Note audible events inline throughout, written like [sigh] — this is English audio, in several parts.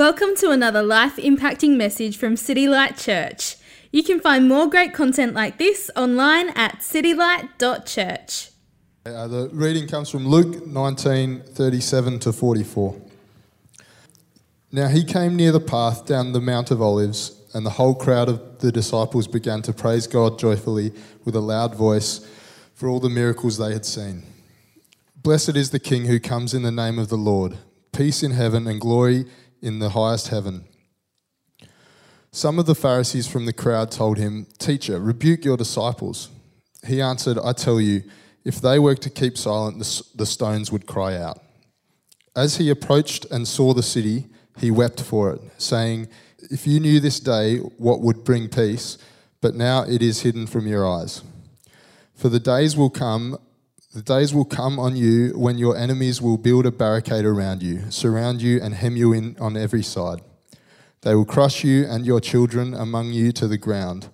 Welcome to another life impacting message from City Light Church. You can find more great content like this online at citylight.church. Uh, the reading comes from Luke 19 37 to 44. Now he came near the path down the Mount of Olives, and the whole crowd of the disciples began to praise God joyfully with a loud voice for all the miracles they had seen. Blessed is the King who comes in the name of the Lord. Peace in heaven and glory in the highest heaven. Some of the Pharisees from the crowd told him, Teacher, rebuke your disciples. He answered, I tell you, if they were to keep silent, the, the stones would cry out. As he approached and saw the city, he wept for it, saying, If you knew this day what would bring peace, but now it is hidden from your eyes. For the days will come the days will come on you when your enemies will build a barricade around you, surround you, and hem you in on every side. They will crush you and your children among you to the ground.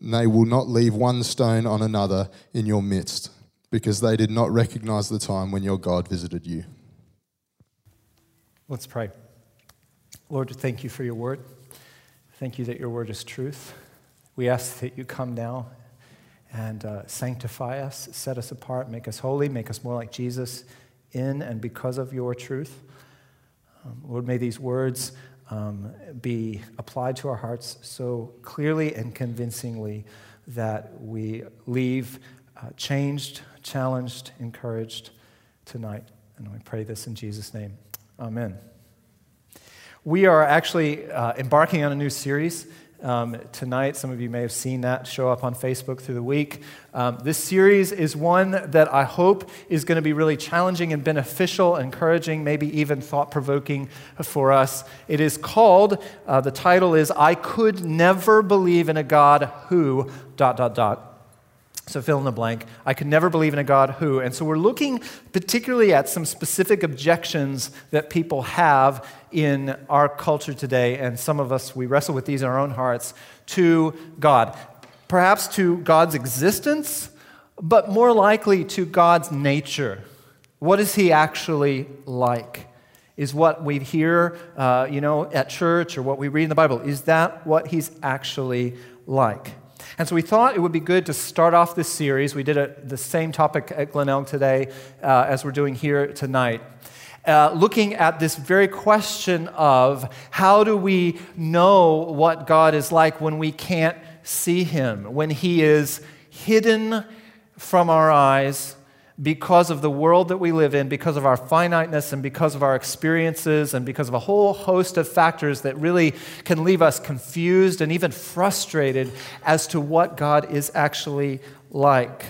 And they will not leave one stone on another in your midst, because they did not recognize the time when your God visited you. Let's pray. Lord, thank you for your word. Thank you that your word is truth. We ask that you come now and uh, sanctify us, set us apart, make us holy, make us more like Jesus in and because of your truth. Um, Lord, may these words um, be applied to our hearts so clearly and convincingly that we leave uh, changed, challenged, encouraged tonight. And we pray this in Jesus' name. Amen. We are actually uh, embarking on a new series um, tonight. Some of you may have seen that show up on Facebook through the week. Um, this series is one that I hope is going to be really challenging and beneficial, encouraging, maybe even thought provoking for us. It is called, uh, the title is I Could Never Believe in a God Who, dot, dot, dot. So fill in the blank. I could never believe in a God who. And so we're looking particularly at some specific objections that people have in our culture today. And some of us, we wrestle with these in our own hearts to God. Perhaps to God's existence, but more likely to God's nature. What is He actually like? Is what we hear, uh, you know, at church or what we read in the Bible, is that what He's actually like? And so we thought it would be good to start off this series. We did a, the same topic at Glenelg today uh, as we're doing here tonight. Uh, looking at this very question of how do we know what God is like when we can't see Him, when He is hidden from our eyes because of the world that we live in, because of our finiteness, and because of our experiences, and because of a whole host of factors that really can leave us confused and even frustrated as to what God is actually like.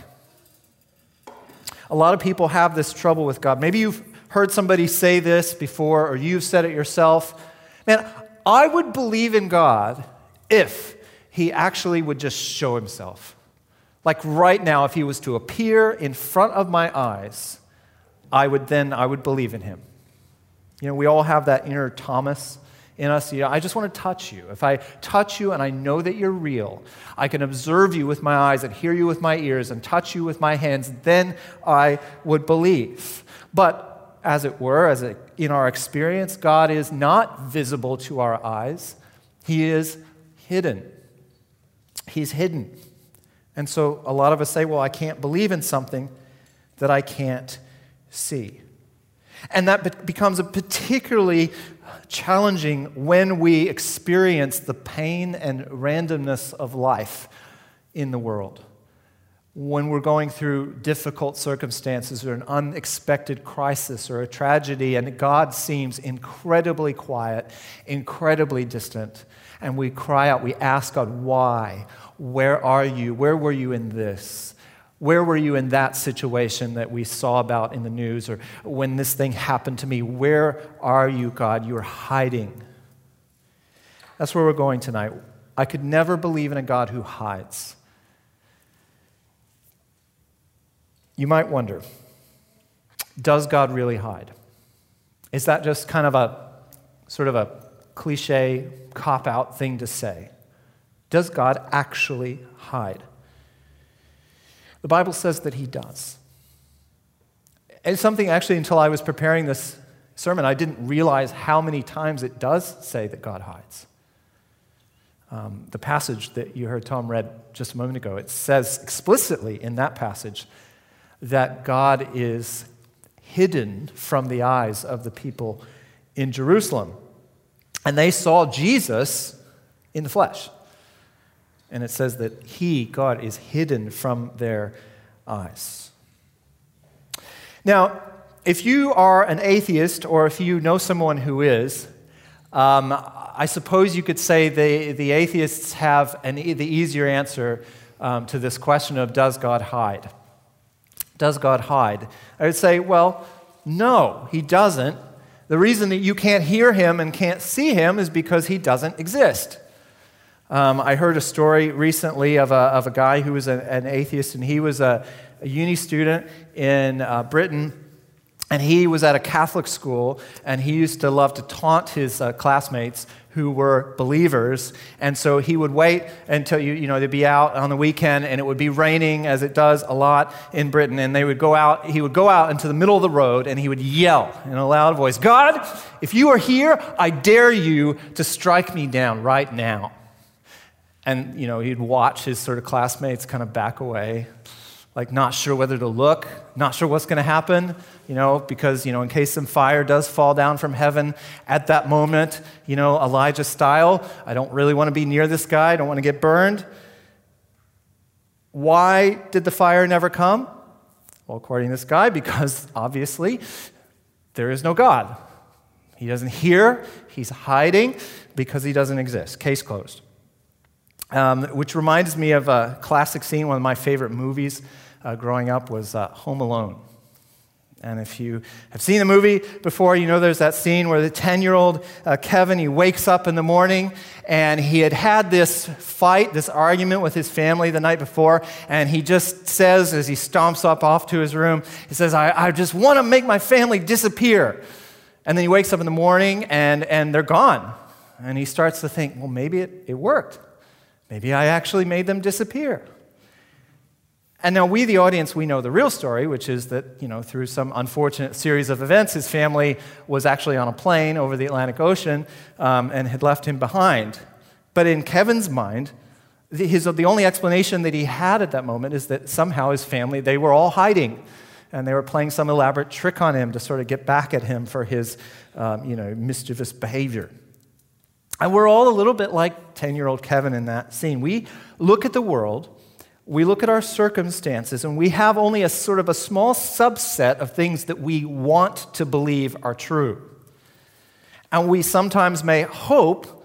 A lot of people have this trouble with God. Maybe you've heard somebody say this before, or you've said it yourself. Man, I would believe in God if He actually would just show Himself. Like right now, if he was to appear in front of my eyes, I would then I would believe in him. You know, we all have that inner Thomas in us. You know, I just want to touch you. If I touch you and I know that you're real, I can observe you with my eyes and hear you with my ears and touch you with my hands, then I would believe. But as it were, as a, in our experience, God is not visible to our eyes. He is hidden. He's hidden. And so a lot of us say, well, I can't believe in something that I can't see. And that becomes a particularly challenging when we experience the pain and randomness of life in the world. When we're going through difficult circumstances or an unexpected crisis or a tragedy, and God seems incredibly quiet, incredibly distant, and we cry out, we ask God, why? Where are you? Where were you in this? Where were you in that situation that we saw about in the news or when this thing happened to me? Where are you, God? You're hiding. That's where we're going tonight. I could never believe in a God who hides. You might wonder does God really hide? Is that just kind of a sort of a cliche cop out thing to say? Does God actually hide? The Bible says that he does. It's something actually, until I was preparing this sermon, I didn't realize how many times it does say that God hides. Um, the passage that you heard Tom read just a moment ago, it says explicitly in that passage that God is hidden from the eyes of the people in Jerusalem. And they saw Jesus in the flesh. And it says that He, God, is hidden from their eyes. Now, if you are an atheist or if you know someone who is, um, I suppose you could say the, the atheists have an, the easier answer um, to this question of does God hide? Does God hide? I would say, well, no, he doesn't. The reason that you can't hear him and can't see him is because he doesn't exist. Um, I heard a story recently of a, of a guy who was a, an atheist, and he was a, a uni student in uh, Britain. And he was at a Catholic school, and he used to love to taunt his uh, classmates who were believers. And so he would wait until you, you know, they'd be out on the weekend and it would be raining as it does a lot in Britain. And they would go out, he would go out into the middle of the road and he would yell in a loud voice, God, if you are here, I dare you to strike me down right now. And, you know, he'd watch his sort of classmates kind of back away like not sure whether to look, not sure what's going to happen, you know, because, you know, in case some fire does fall down from heaven at that moment, you know, Elijah style, I don't really want to be near this guy, I don't want to get burned. Why did the fire never come? Well, according to this guy, [laughs] because obviously there is no God. He doesn't hear, he's hiding because he doesn't exist. Case closed. Um, which reminds me of a classic scene, one of my favorite movies uh, growing up was uh, Home Alone. And if you have seen the movie before, you know there's that scene where the 10 year old uh, Kevin, he wakes up in the morning and he had had this fight, this argument with his family the night before. And he just says, as he stomps up off to his room, he says, I, I just want to make my family disappear. And then he wakes up in the morning and, and they're gone. And he starts to think, well, maybe it, it worked. Maybe I actually made them disappear. And now we, the audience, we know the real story, which is that, you know, through some unfortunate series of events, his family was actually on a plane over the Atlantic Ocean um, and had left him behind. But in Kevin's mind, the, his, the only explanation that he had at that moment is that somehow his family, they were all hiding. And they were playing some elaborate trick on him to sort of get back at him for his, um, you know, mischievous behavior. And we're all a little bit like 10 year old Kevin in that scene. We look at the world we look at our circumstances and we have only a sort of a small subset of things that we want to believe are true. And we sometimes may hope,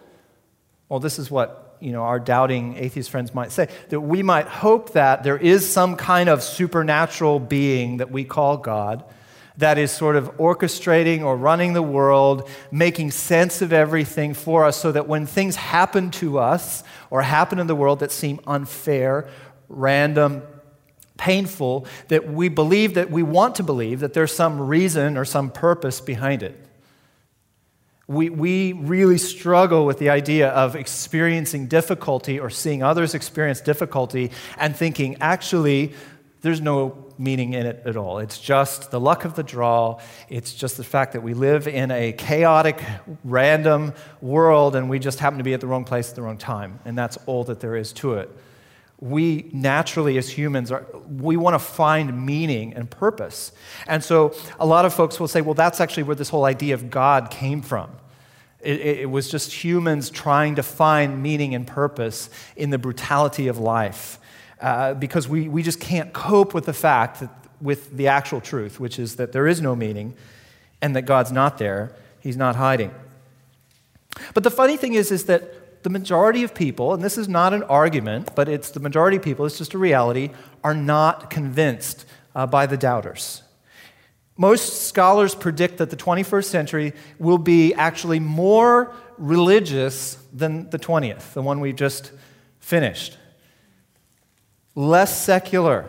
well, this is what you know, our doubting atheist friends might say, that we might hope that there is some kind of supernatural being that we call God that is sort of orchestrating or running the world, making sense of everything for us, so that when things happen to us or happen in the world that seem unfair random, painful, that we believe that we want to believe that there's some reason or some purpose behind it. We, we really struggle with the idea of experiencing difficulty or seeing others experience difficulty and thinking, actually, there's no meaning in it at all. It's just the luck of the draw. It's just the fact that we live in a chaotic, random world and we just happen to be at the wrong place at the wrong time. And that's all that there is to it we naturally as humans are we want to find meaning and purpose and so a lot of folks will say well that's actually where this whole idea of god came from it, it, was just humans trying to find meaning and purpose in the brutality of life uh, because we, we just can't cope with the fact that with the actual truth which is that there is no meaning and that god's not there he's not hiding but the funny thing is is that the majority of people, and this is not an argument, but it's the majority of people, it's just a reality, are not convinced uh, by the doubters. Most scholars predict that the 21st century will be actually more religious than the 20th, the one we just finished. Less secular.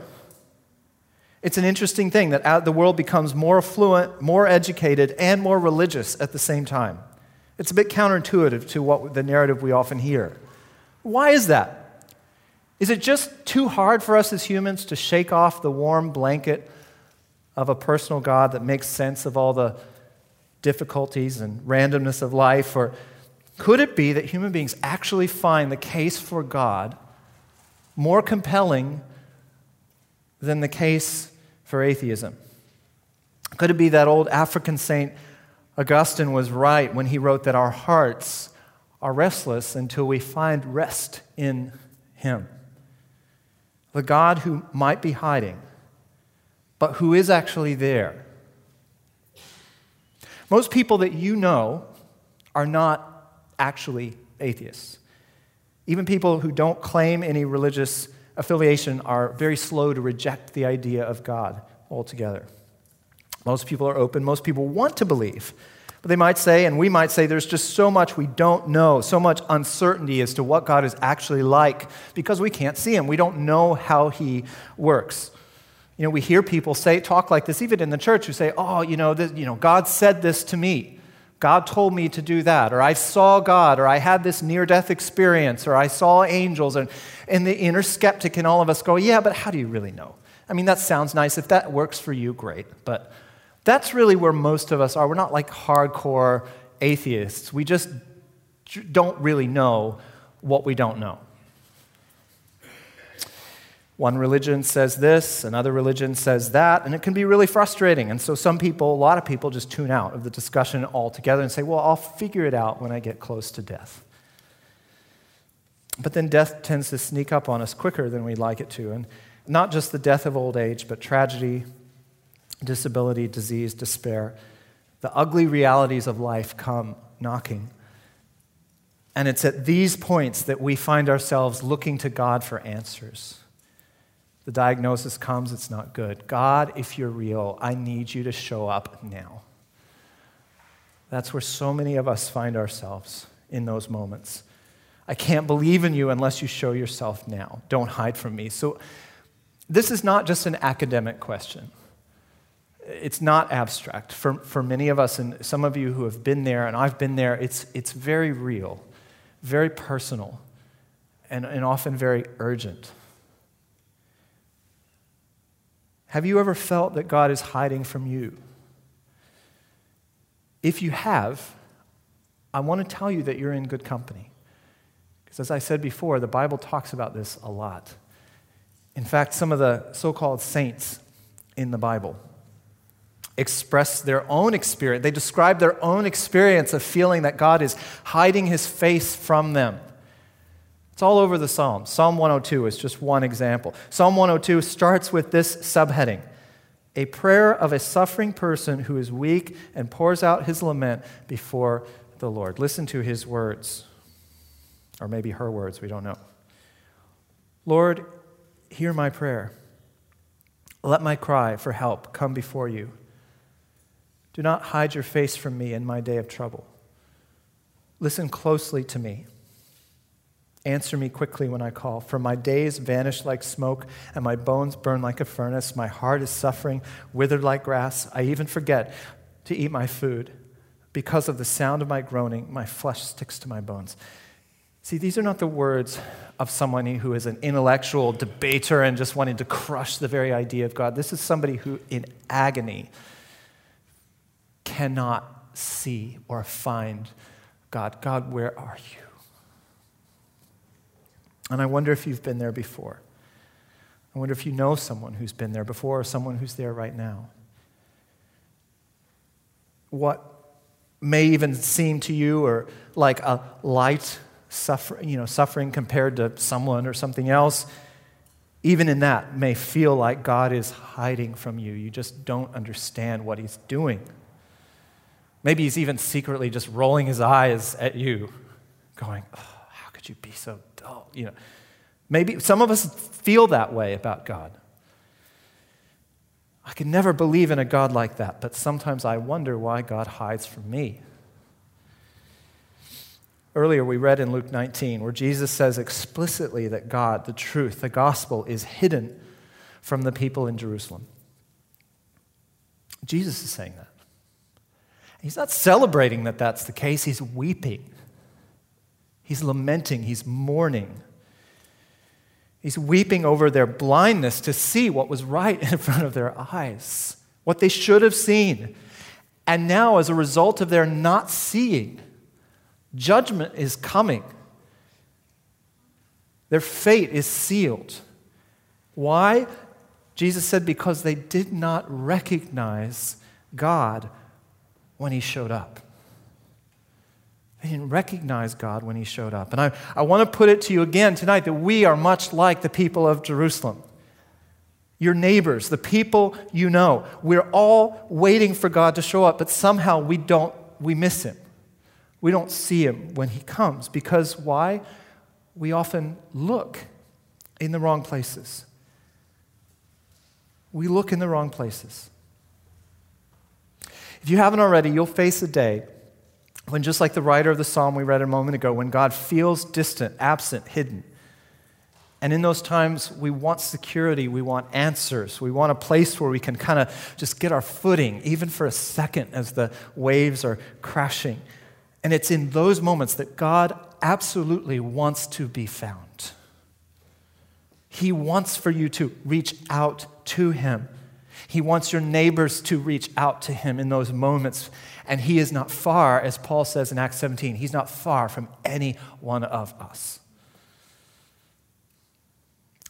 It's an interesting thing that the world becomes more affluent, more educated, and more religious at the same time. It's a bit counterintuitive to what the narrative we often hear. Why is that? Is it just too hard for us as humans to shake off the warm blanket of a personal God that makes sense of all the difficulties and randomness of life? Or could it be that human beings actually find the case for God more compelling than the case for atheism? Could it be that old African saint Augustine was right when he wrote that our hearts are restless until we find rest in Him? The God who might be hiding, but who is actually there. Most people that you know are not actually atheists. Even people who don't claim any religious affiliation are very slow to reject the idea of God altogether. Most people are open, most people want to believe. But they might say, and we might say, there's just so much we don't know, so much uncertainty as to what God is actually like because we can't see Him. We don't know how He works. You know, we hear people say, talk like this, even in the church, who say, oh, you know, this, you know God said this to me. God told me to do that, or I saw God, or I had this near death experience, or I saw angels. And, and the inner skeptic in all of us go, Yeah, but how do you really know? I mean, that sounds nice. If that works for you, great. But that's really where most of us are. We're not like hardcore atheists, we just don't really know what we don't know. One religion says this, another religion says that, and it can be really frustrating. And so some people, a lot of people, just tune out of the discussion altogether and say, well, I'll figure it out when I get close to death. But then death tends to sneak up on us quicker than we'd like it to. And not just the death of old age, but tragedy, disability, disease, despair. The ugly realities of life come knocking. And it's at these points that we find ourselves looking to God for answers. The diagnosis comes, it's not good. God, if you're real, I need you to show up now. That's where so many of us find ourselves in those moments. I can't believe in you unless you show yourself now. Don't hide from me. So, this is not just an academic question. It's not abstract. For, for many of us, and some of you who have been there, and I've been there, it's, it's very real, very personal, and, and often very urgent. Have you ever felt that God is hiding from you? If you have, I want to tell you that you're in good company. Because as I said before, the Bible talks about this a lot. In fact, some of the so called saints in the Bible express their own experience. They describe their own experience of feeling that God is hiding his face from them. It's all over the Psalms. Psalm 102 is just one example. Psalm 102 starts with this subheading A prayer of a suffering person who is weak and pours out his lament before the Lord. Listen to his words, or maybe her words, we don't know. Lord, hear my prayer. Let my cry for help come before you. Do not hide your face from me in my day of trouble. Listen closely to me Answer me quickly when I call, for my days vanish like smoke, and my bones burn like a furnace. My heart is suffering, withered like grass. I even forget to eat my food. Because of the sound of my groaning, my flesh sticks to my bones. See, these are not the words of someone who is an intellectual debater and just wanting to crush the very idea of God. This is somebody who, in agony, cannot see or find God. God, where are you? And I wonder if you've been there before. I wonder if you know someone who's been there before or someone who's there right now. What may even seem to you or like a light suffering, you know, suffering compared to someone or something else, even in that may feel like God is hiding from you. You just don't understand what he's doing. Maybe he's even secretly just rolling his eyes at you, going, oh, How could you be so dull? You know, maybe some of us feel that way about God. I can never believe in a God like that, but sometimes I wonder why God hides from me. Earlier, we read in Luke 19 where Jesus says explicitly that God, the truth, the gospel, is hidden from the people in Jerusalem. Jesus is saying that. He's not celebrating that that's the case, he's weeping. He's lamenting, he's mourning. He's weeping over their blindness to see what was right [laughs] in front of their eyes, what they should have seen. And now, as a result of their not seeing, judgment is coming. Their fate is sealed. Why? Jesus said, because they did not recognize God when He showed up. They didn't recognize God when He showed up. And I, I want to put it to you again tonight that we are much like the people of Jerusalem. Your neighbors, the people you know. We're all waiting for God to show up, but somehow we don't, we miss Him. We don't see Him when He comes. Because why? We often look in the wrong places we look in the wrong places. If you haven't already, you'll face a day when, just like the writer of the psalm we read a moment ago, when God feels distant, absent, hidden. And in those times, we want security, we want answers, we want a place where we can kind of just get our footing, even for a second, as the waves are crashing. And it's in those moments that God absolutely wants to be found. He wants for you to reach out to him. He wants your neighbors to reach out to him in those moments. And he is not far, as Paul says in Acts 17, he's not far from any one of us.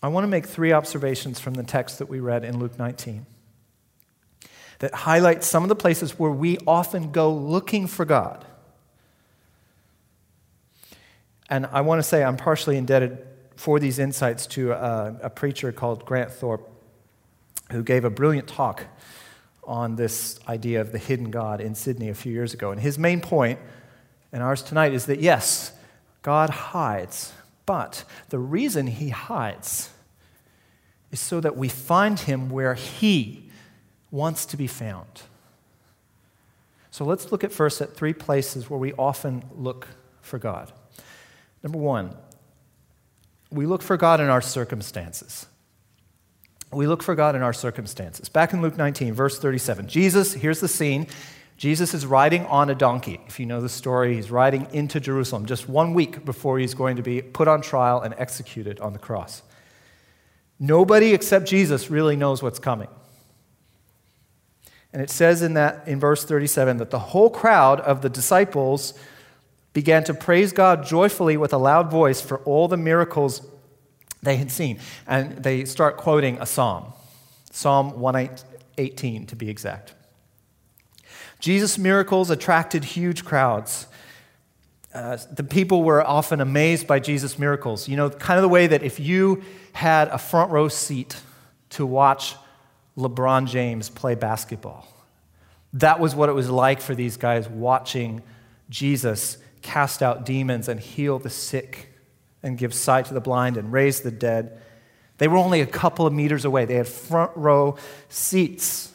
I want to make three observations from the text that we read in Luke 19 that highlight some of the places where we often go looking for God. And I want to say I'm partially indebted for these insights to a, a preacher called Grant Thorpe who gave a brilliant talk on this idea of the hidden God in Sydney a few years ago. And his main point, and ours tonight, is that yes, God hides, but the reason he hides is so that we find him where he wants to be found. So let's look at first at three places where we often look for God. Number one, we look for God in our circumstances we look for God in our circumstances. Back in Luke 19, verse 37, Jesus, here's the scene. Jesus is riding on a donkey. If you know the story, he's riding into Jerusalem just one week before he's going to be put on trial and executed on the cross. Nobody except Jesus really knows what's coming. And it says in that in verse 37 that the whole crowd of the disciples began to praise God joyfully with a loud voice for all the miracles they had seen. And they start quoting a psalm, Psalm 118 to be exact. Jesus' miracles attracted huge crowds. Uh, the people were often amazed by Jesus' miracles. You know, kind of the way that if you had a front row seat to watch LeBron James play basketball, that was what it was like for these guys watching Jesus cast out demons and heal the sick and give sight to the blind and raise the dead. They were only a couple of meters away. They had front row seats.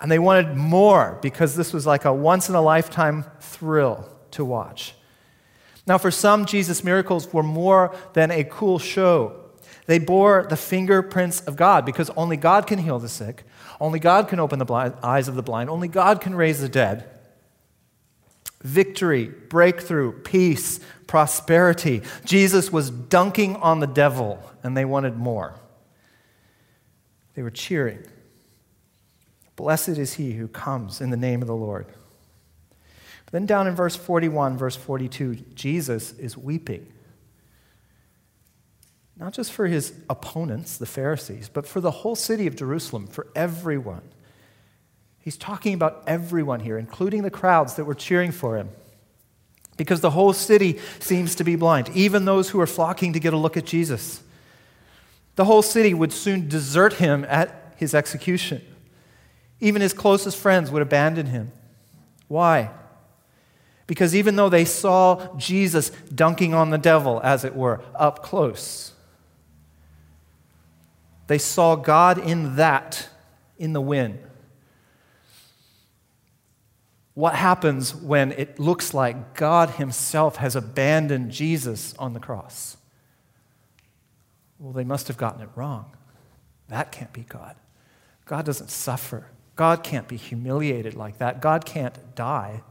And they wanted more because this was like a once in a lifetime thrill to watch. Now, for some, Jesus' miracles were more than a cool show. They bore the fingerprints of God because only God can heal the sick, only God can open the blind, eyes of the blind, only God can raise the dead victory, breakthrough, peace, prosperity. Jesus was dunking on the devil, and they wanted more. They were cheering. Blessed is he who comes in the name of the Lord. But then, down in verse 41, verse 42, Jesus is weeping. Not just for his opponents, the Pharisees, but for the whole city of Jerusalem, for everyone. He's talking about everyone here, including the crowds that were cheering for him. Because the whole city seems to be blind, even those who are flocking to get a look at Jesus. The whole city would soon desert him at his execution. Even his closest friends would abandon him. Why? Because even though they saw Jesus dunking on the devil, as it were, up close, they saw God in that, in the win. What happens when it looks like God Himself has abandoned Jesus on the cross? Well, they must have gotten it wrong. That can't be God. God doesn't suffer. God can't be humiliated like that. God can't die.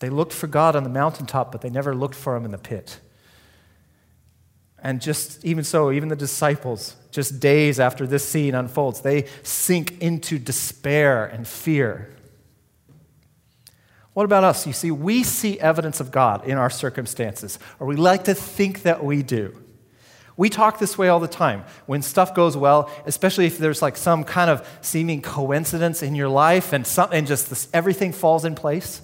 They looked for God on the mountaintop, but they never looked for Him in the pit. And just even so, even the disciples, just days after this scene unfolds, they sink into despair and fear. What about us? You see, we see evidence of God in our circumstances, or we like to think that we do. We talk this way all the time. When stuff goes well, especially if there's like some kind of seeming coincidence in your life and, some, and just this, everything falls in place.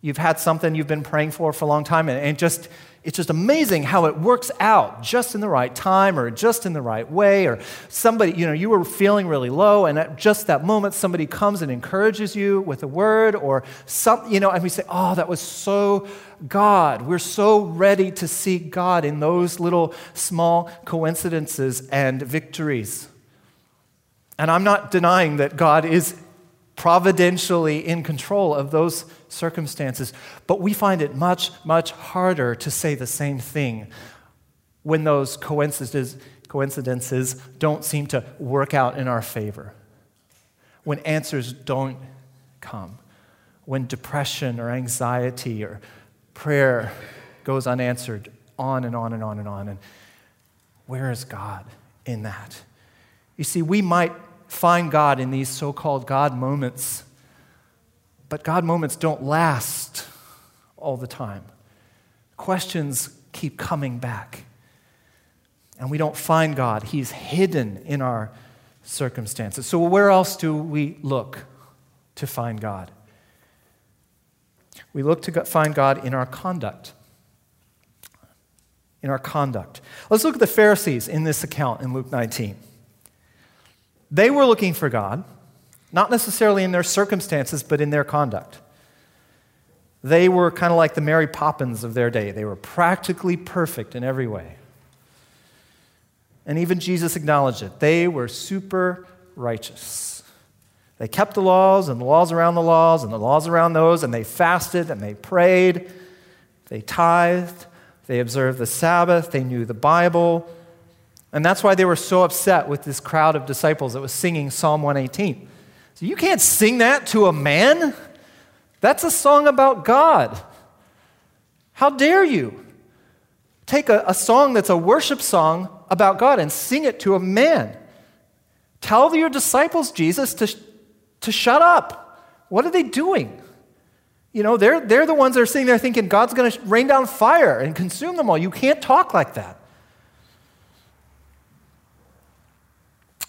You've had something you've been praying for for a long time, and, and just it's just amazing how it works out just in the right time or just in the right way or somebody you know you were feeling really low and at just that moment somebody comes and encourages you with a word or some you know and we say oh that was so god. We're so ready to see god in those little small coincidences and victories. And i'm not denying that god is providentially in control of those circumstances. But we find it much, much harder to say the same thing when those coincidences, coincidences don't seem to work out in our favor, when answers don't come, when depression or anxiety or prayer goes unanswered, on and on and on and on. And where is God in that? You see, we might find God in these so called God moments but God moments don't last all the time. Questions keep coming back. And we don't find God. He's hidden in our circumstances. So, where else do we look to find God? We look to find God in our conduct. In our conduct. Let's look at the Pharisees in this account in Luke 19. They were looking for God. Not necessarily in their circumstances, but in their conduct. They were kind of like the Mary Poppins of their day. They were practically perfect in every way. And even Jesus acknowledged it. They were super righteous. They kept the laws and the laws around the laws and the laws around those, and they fasted and they prayed. They tithed. They observed the Sabbath. They knew the Bible. And that's why they were so upset with this crowd of disciples that was singing Psalm 118. So you can't sing that to a man. That's a song about God. How dare you take a, a song that's a worship song about God and sing it to a man? Tell your disciples, Jesus, to, to shut up. What are they doing? You know, they're, they're the ones that are sitting there thinking God's going to rain down fire and consume them all. You can't talk like that.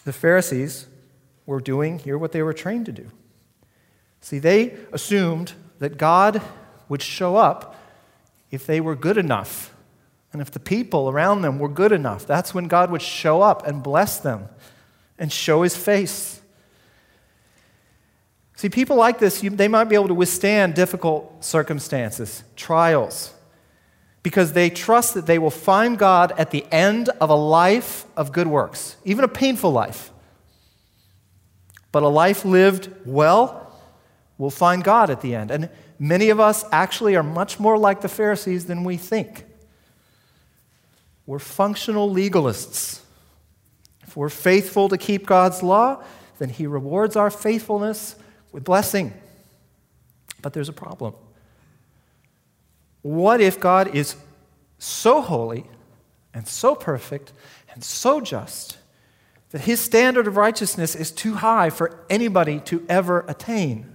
The Pharisees were doing here what they were trained to do. See, they assumed that God would show up if they were good enough. And if the people around them were good enough, that's when God would show up and bless them and show his face. See, people like this, you, they might be able to withstand difficult circumstances, trials, because they trust that they will find God at the end of a life of good works, even a painful life. But a life lived well will find God at the end. And many of us actually are much more like the Pharisees than we think. We're functional legalists. If we're faithful to keep God's law, then He rewards our faithfulness with blessing. But there's a problem. What if God is so holy and so perfect and so just that his standard of righteousness is too high for anybody to ever attain.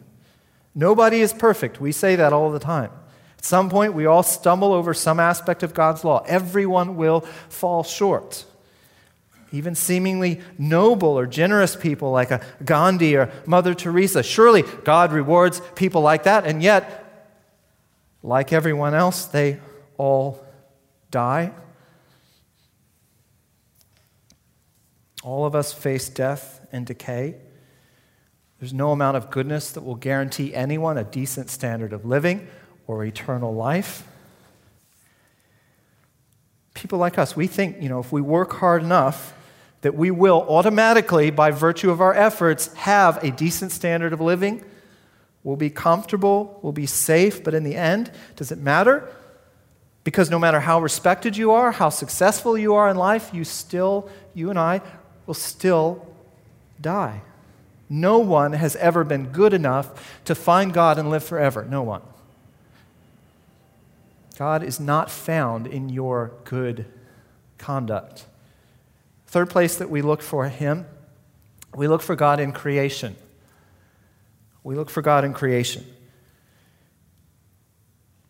Nobody is perfect. We say that all the time. At some point, we all stumble over some aspect of God's law. Everyone will fall short. Even seemingly noble or generous people like a Gandhi or Mother Teresa. Surely God rewards people like that, and yet, like everyone else, they all die. All of us face death and decay. There's no amount of goodness that will guarantee anyone a decent standard of living or eternal life. People like us, we think, you know, if we work hard enough, that we will automatically, by virtue of our efforts, have a decent standard of living. We'll be comfortable, we'll be safe, but in the end, does it matter? Because no matter how respected you are, how successful you are in life, you still, you and I, will still die. No one has ever been good enough to find God and live forever. No one. God is not found in your good conduct. Third place that we look for Him, we look for God in creation. We look for God in creation.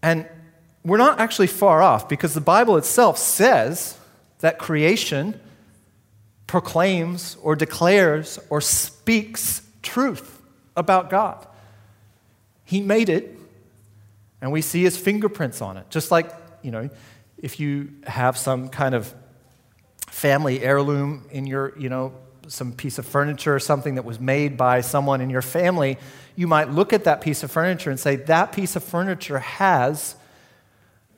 And we're not actually far off because the Bible itself says that creation proclaims or declares or speaks truth about God. He made it, and we see his fingerprints on it. Just like, you know, if you have some kind of family heirloom in your, you know, some piece of furniture or something that was made by someone in your family, you might look at that piece of furniture and say, that piece of furniture has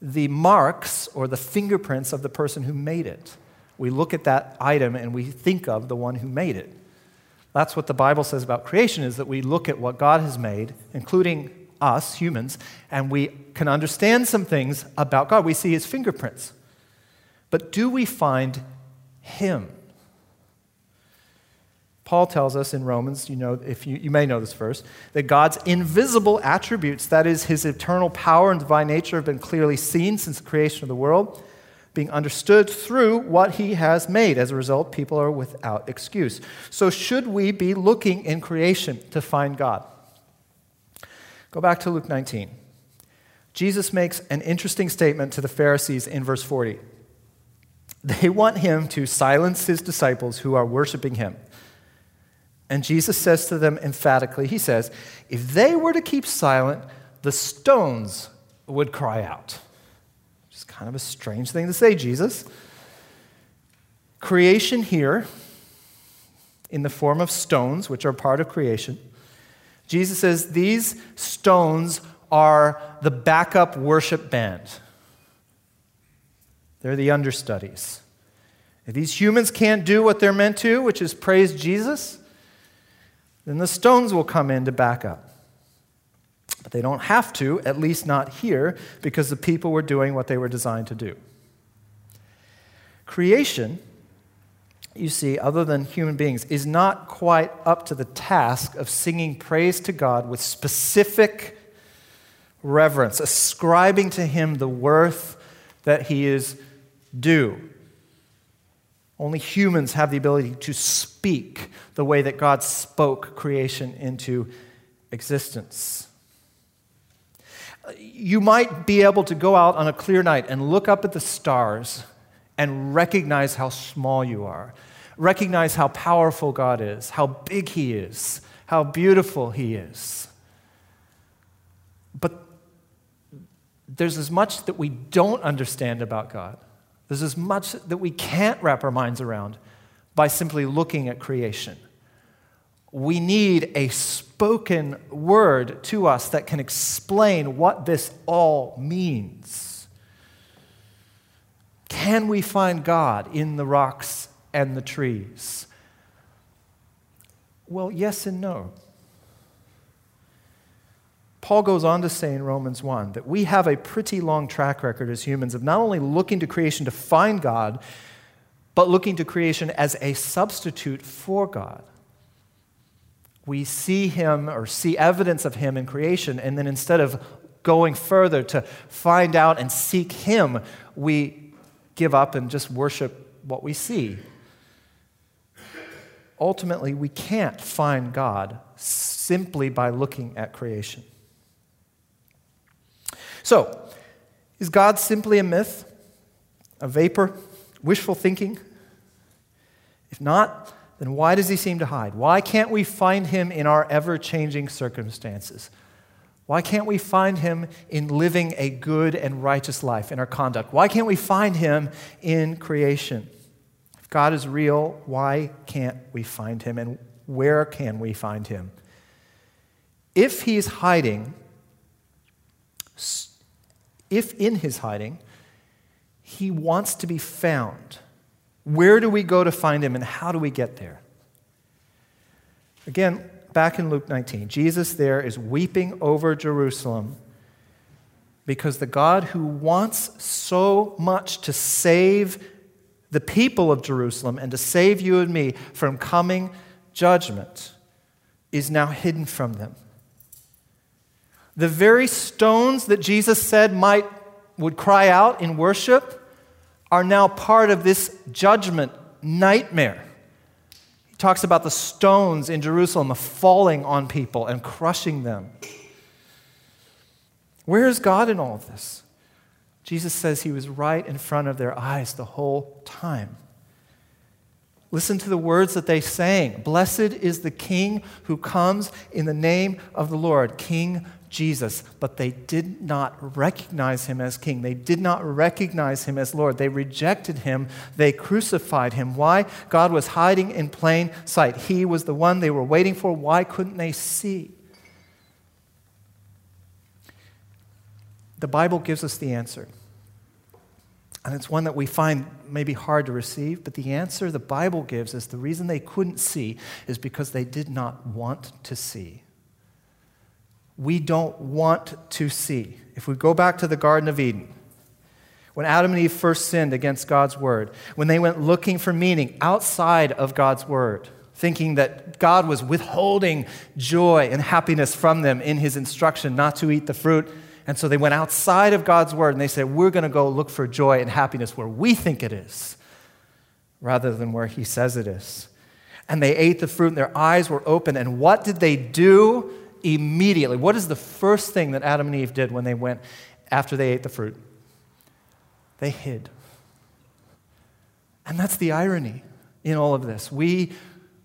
the marks or the fingerprints of the person who made it. We look at that item and we think of the one who made it. That's what the Bible says about creation is that we look at what God has made, including us humans, and we can understand some things about God. We see his fingerprints. But do we find him? Paul tells us in Romans, you know, if you, you may know this verse, that God's invisible attributes, that is, his eternal power and divine nature, have been clearly seen since the creation of the world, being understood through what he has made. As a result, people are without excuse. So, should we be looking in creation to find God? Go back to Luke 19. Jesus makes an interesting statement to the Pharisees in verse 40. They want him to silence his disciples who are worshiping him. And Jesus says to them emphatically, He says, if they were to keep silent, the stones would cry out. It's kind of a strange thing to say, Jesus. Creation here, in the form of stones, which are part of creation, Jesus says these stones are the backup worship band. They're the understudies. If these humans can't do what they're meant to, which is praise Jesus, then the stones will come in to back up. But they don't have to, at least not here, because the people were doing what they were designed to do. Creation, you see, other than human beings, is not quite up to the task of singing praise to God with specific reverence, ascribing to Him the worth that He is due. Only humans have the ability to speak the way that God spoke creation into existence. You might be able to go out on a clear night and look up at the stars and recognize how small you are, recognize how powerful God is, how big He is, how beautiful He is. But there's as much that we don't understand about God there's as much that we can't wrap our minds around by simply looking at creation. We need a spoken word to us that can explain what this all means. Can we find God in the rocks and the trees? Well, yes and no. Paul goes on to say in Romans 1 that we have a pretty long track record as humans of not only looking to creation to find God, but looking to creation as a substitute for God. We see Him or see evidence of Him in creation, and then instead of going further to find out and seek Him, we give up and just worship what we see. Ultimately, we can't find God simply by looking at creation. So, is God simply a myth, a vapor, wishful thinking? If not, then why does he seem to hide? Why can't we find him in our ever changing circumstances? Why can't we find him in living a good and righteous life in our conduct? Why can't we find him in creation? If God is real, why can't we find him? And where can we find him? If he's hiding, if in his hiding, he wants to be found, where do we go to find him and how do we get there? Again, back in Luke 19, Jesus there is weeping over Jerusalem because the God who wants so much to save the people of Jerusalem and to save you and me from coming judgment is now hidden from them. The very stones that Jesus said might would cry out in worship are now part of this judgment nightmare. He talks about the stones in Jerusalem falling on people and crushing them. Where is God in all of this? Jesus says he was right in front of their eyes the whole time. Listen to the words that they sang Blessed is the King who comes in the name of the Lord, King Jesus. But they did not recognize him as King. They did not recognize him as Lord. They rejected him. They crucified him. Why? God was hiding in plain sight. He was the one they were waiting for. Why couldn't they see? The Bible gives us the answer. And it's one that we find maybe hard to receive, but the answer the Bible gives is the reason they couldn't see is because they did not want to see. We don't want to see. If we go back to the Garden of Eden, when Adam and Eve first sinned against God's word, when they went looking for meaning outside of God's word, thinking that God was withholding joy and happiness from them in his instruction not to eat the fruit and so they went outside of God's word and they said, We're going to go look for joy and happiness where we think it is, rather than where He says it is. And they ate the fruit and their eyes were open. And what did they do immediately? What is the first thing that Adam and Eve did when they went after they ate the fruit? They hid. And that's the irony in all of this. We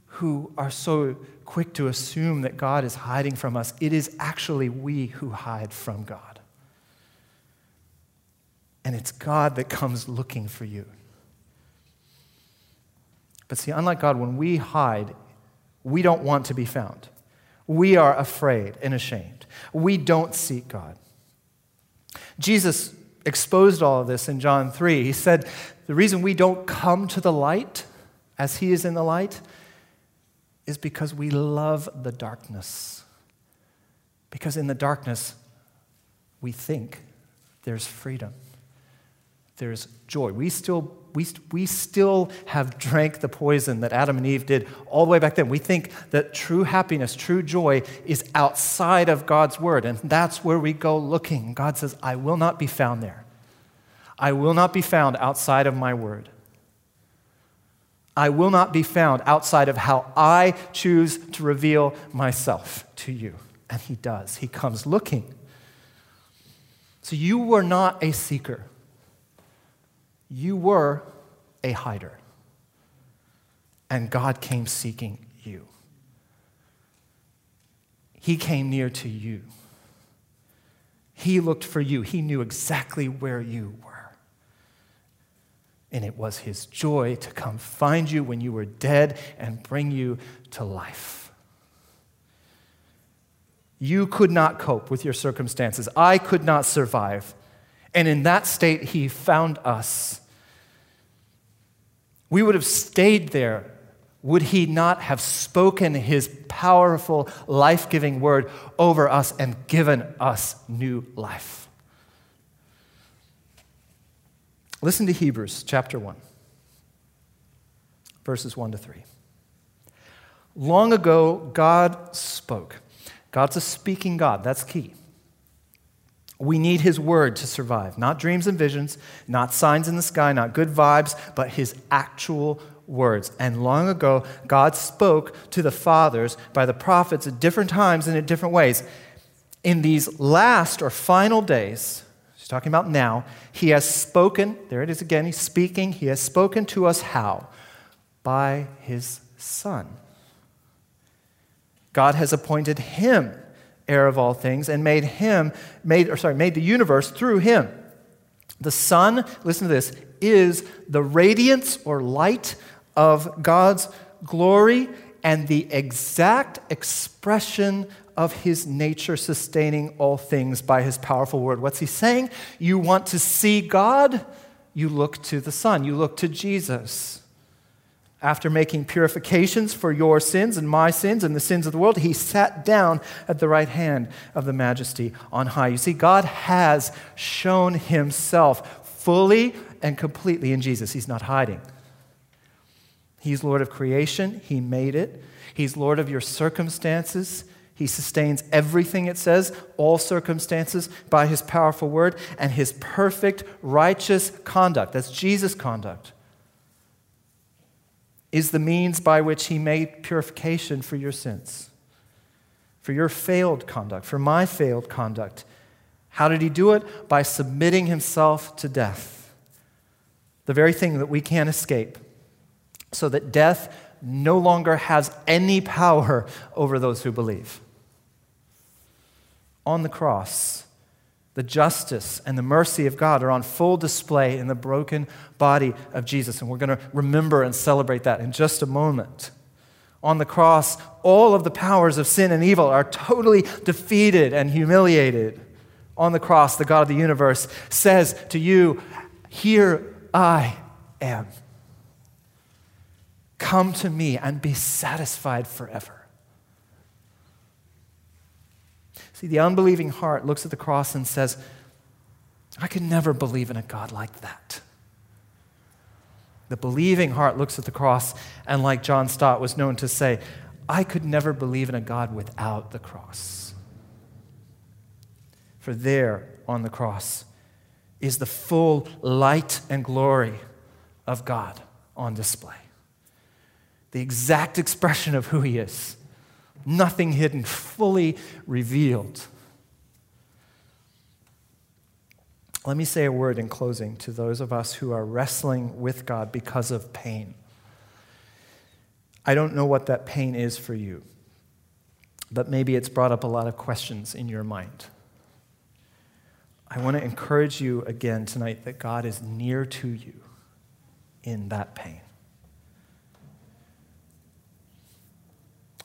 who are so quick to assume that God is hiding from us, it is actually we who hide from God. And it's God that comes looking for you. But see, unlike God, when we hide, we don't want to be found. We are afraid and ashamed. We don't seek God. Jesus exposed all of this in John 3. He said, The reason we don't come to the light as He is in the light is because we love the darkness. Because in the darkness, we think there's freedom there's joy. We still, we, we still have drank the poison that Adam and Eve did all the way back then. We think that true happiness, true joy is outside of God's word, and that's where we go looking. God says, I will not be found there. I will not be found outside of my word. I will not be found outside of how I choose to reveal myself to you. And he does. He comes looking. So you were not a seeker you were a hider, and God came seeking you. He came near to you. He looked for you. He knew exactly where you were. And it was His joy to come find you when you were dead and bring you to life. You could not cope with your circumstances. I could not survive. And in that state, He found us we would have stayed there would he not have spoken his powerful, life giving word over us and given us new life? Listen to Hebrews chapter 1, verses 1 to 3. Long ago, God spoke. God's a speaking God, that's key. We need His word to survive, not dreams and visions, not signs in the sky, not good vibes, but His actual words. And long ago, God spoke to the fathers by the prophets at different times and in different ways. In these last or final days, he's talking about now, He has spoken, there it is again, He's speaking, He has spoken to us how? By His Son. God has appointed Him heir of all things, and made him, made, or sorry, made the universe through him. The Son, listen to this, is the radiance or light of God's glory and the exact expression of his nature sustaining all things by his powerful word. What's he saying? You want to see God? You look to the Son, you look to Jesus. After making purifications for your sins and my sins and the sins of the world, he sat down at the right hand of the majesty on high. You see, God has shown himself fully and completely in Jesus. He's not hiding. He's Lord of creation, He made it. He's Lord of your circumstances, He sustains everything, it says, all circumstances by his powerful word and his perfect righteous conduct. That's Jesus' conduct. Is the means by which he made purification for your sins, for your failed conduct, for my failed conduct. How did he do it? By submitting himself to death, the very thing that we can't escape, so that death no longer has any power over those who believe. On the cross, the justice and the mercy of God are on full display in the broken body of Jesus. And we're going to remember and celebrate that in just a moment. On the cross, all of the powers of sin and evil are totally defeated and humiliated. On the cross, the God of the universe says to you, Here I am. Come to me and be satisfied forever. See, the unbelieving heart looks at the cross and says, I could never believe in a God like that. The believing heart looks at the cross and, like John Stott was known to say, I could never believe in a God without the cross. For there on the cross is the full light and glory of God on display the exact expression of who he is. Nothing hidden, fully revealed. Let me say a word in closing to those of us who are wrestling with God because of pain. I don't know what that pain is for you, but maybe it's brought up a lot of questions in your mind. I want to encourage you again tonight that God is near to you in that pain.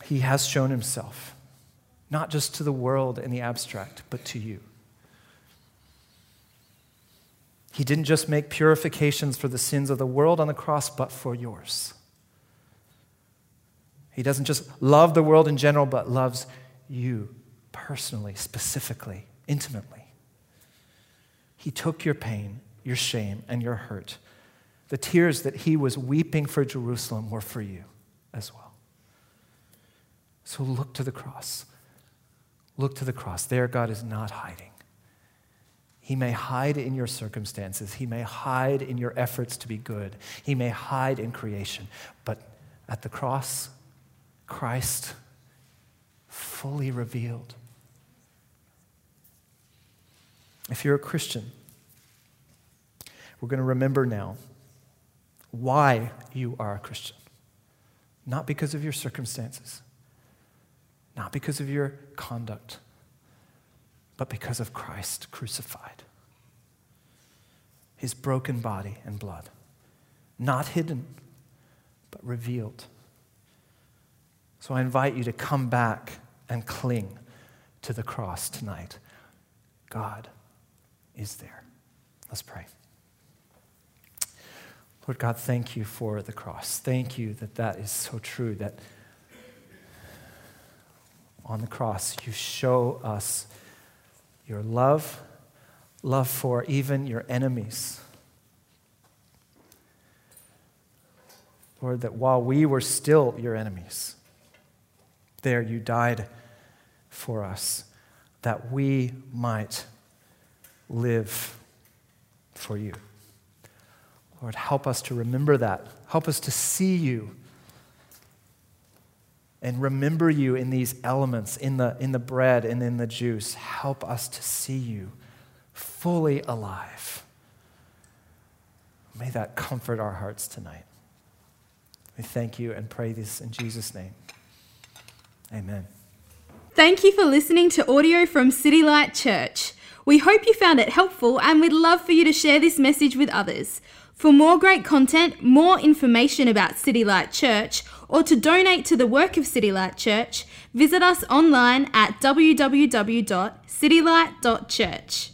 He has shown himself, not just to the world in the abstract, but to you. He didn't just make purifications for the sins of the world on the cross, but for yours. He doesn't just love the world in general, but loves you personally, specifically, intimately. He took your pain, your shame, and your hurt. The tears that he was weeping for Jerusalem were for you as well. So look to the cross. Look to the cross. There, God is not hiding. He may hide in your circumstances. He may hide in your efforts to be good. He may hide in creation. But at the cross, Christ fully revealed. If you're a Christian, we're going to remember now why you are a Christian. Not because of your circumstances, not because of your conduct, but because of Christ crucified. His broken body and blood, not hidden, but revealed. So I invite you to come back and cling to the cross tonight. God is there. Let's pray. Lord God, thank you for the cross. Thank you that that is so true, that on the cross, you show us your love, love for even your enemies. Lord, that while we were still your enemies, there you died for us, that we might live for you. Lord, help us to remember that. Help us to see you and remember you in these elements, in the, in the bread and in the juice. Help us to see you fully alive. May that comfort our hearts tonight. We thank you and pray this in Jesus' name. Amen. Thank you for listening to audio from City Light Church. We hope you found it helpful and we'd love for you to share this message with others. For more great content, more information about City Light Church, or to donate to the work of City Light Church, visit us online at www.citylight.church.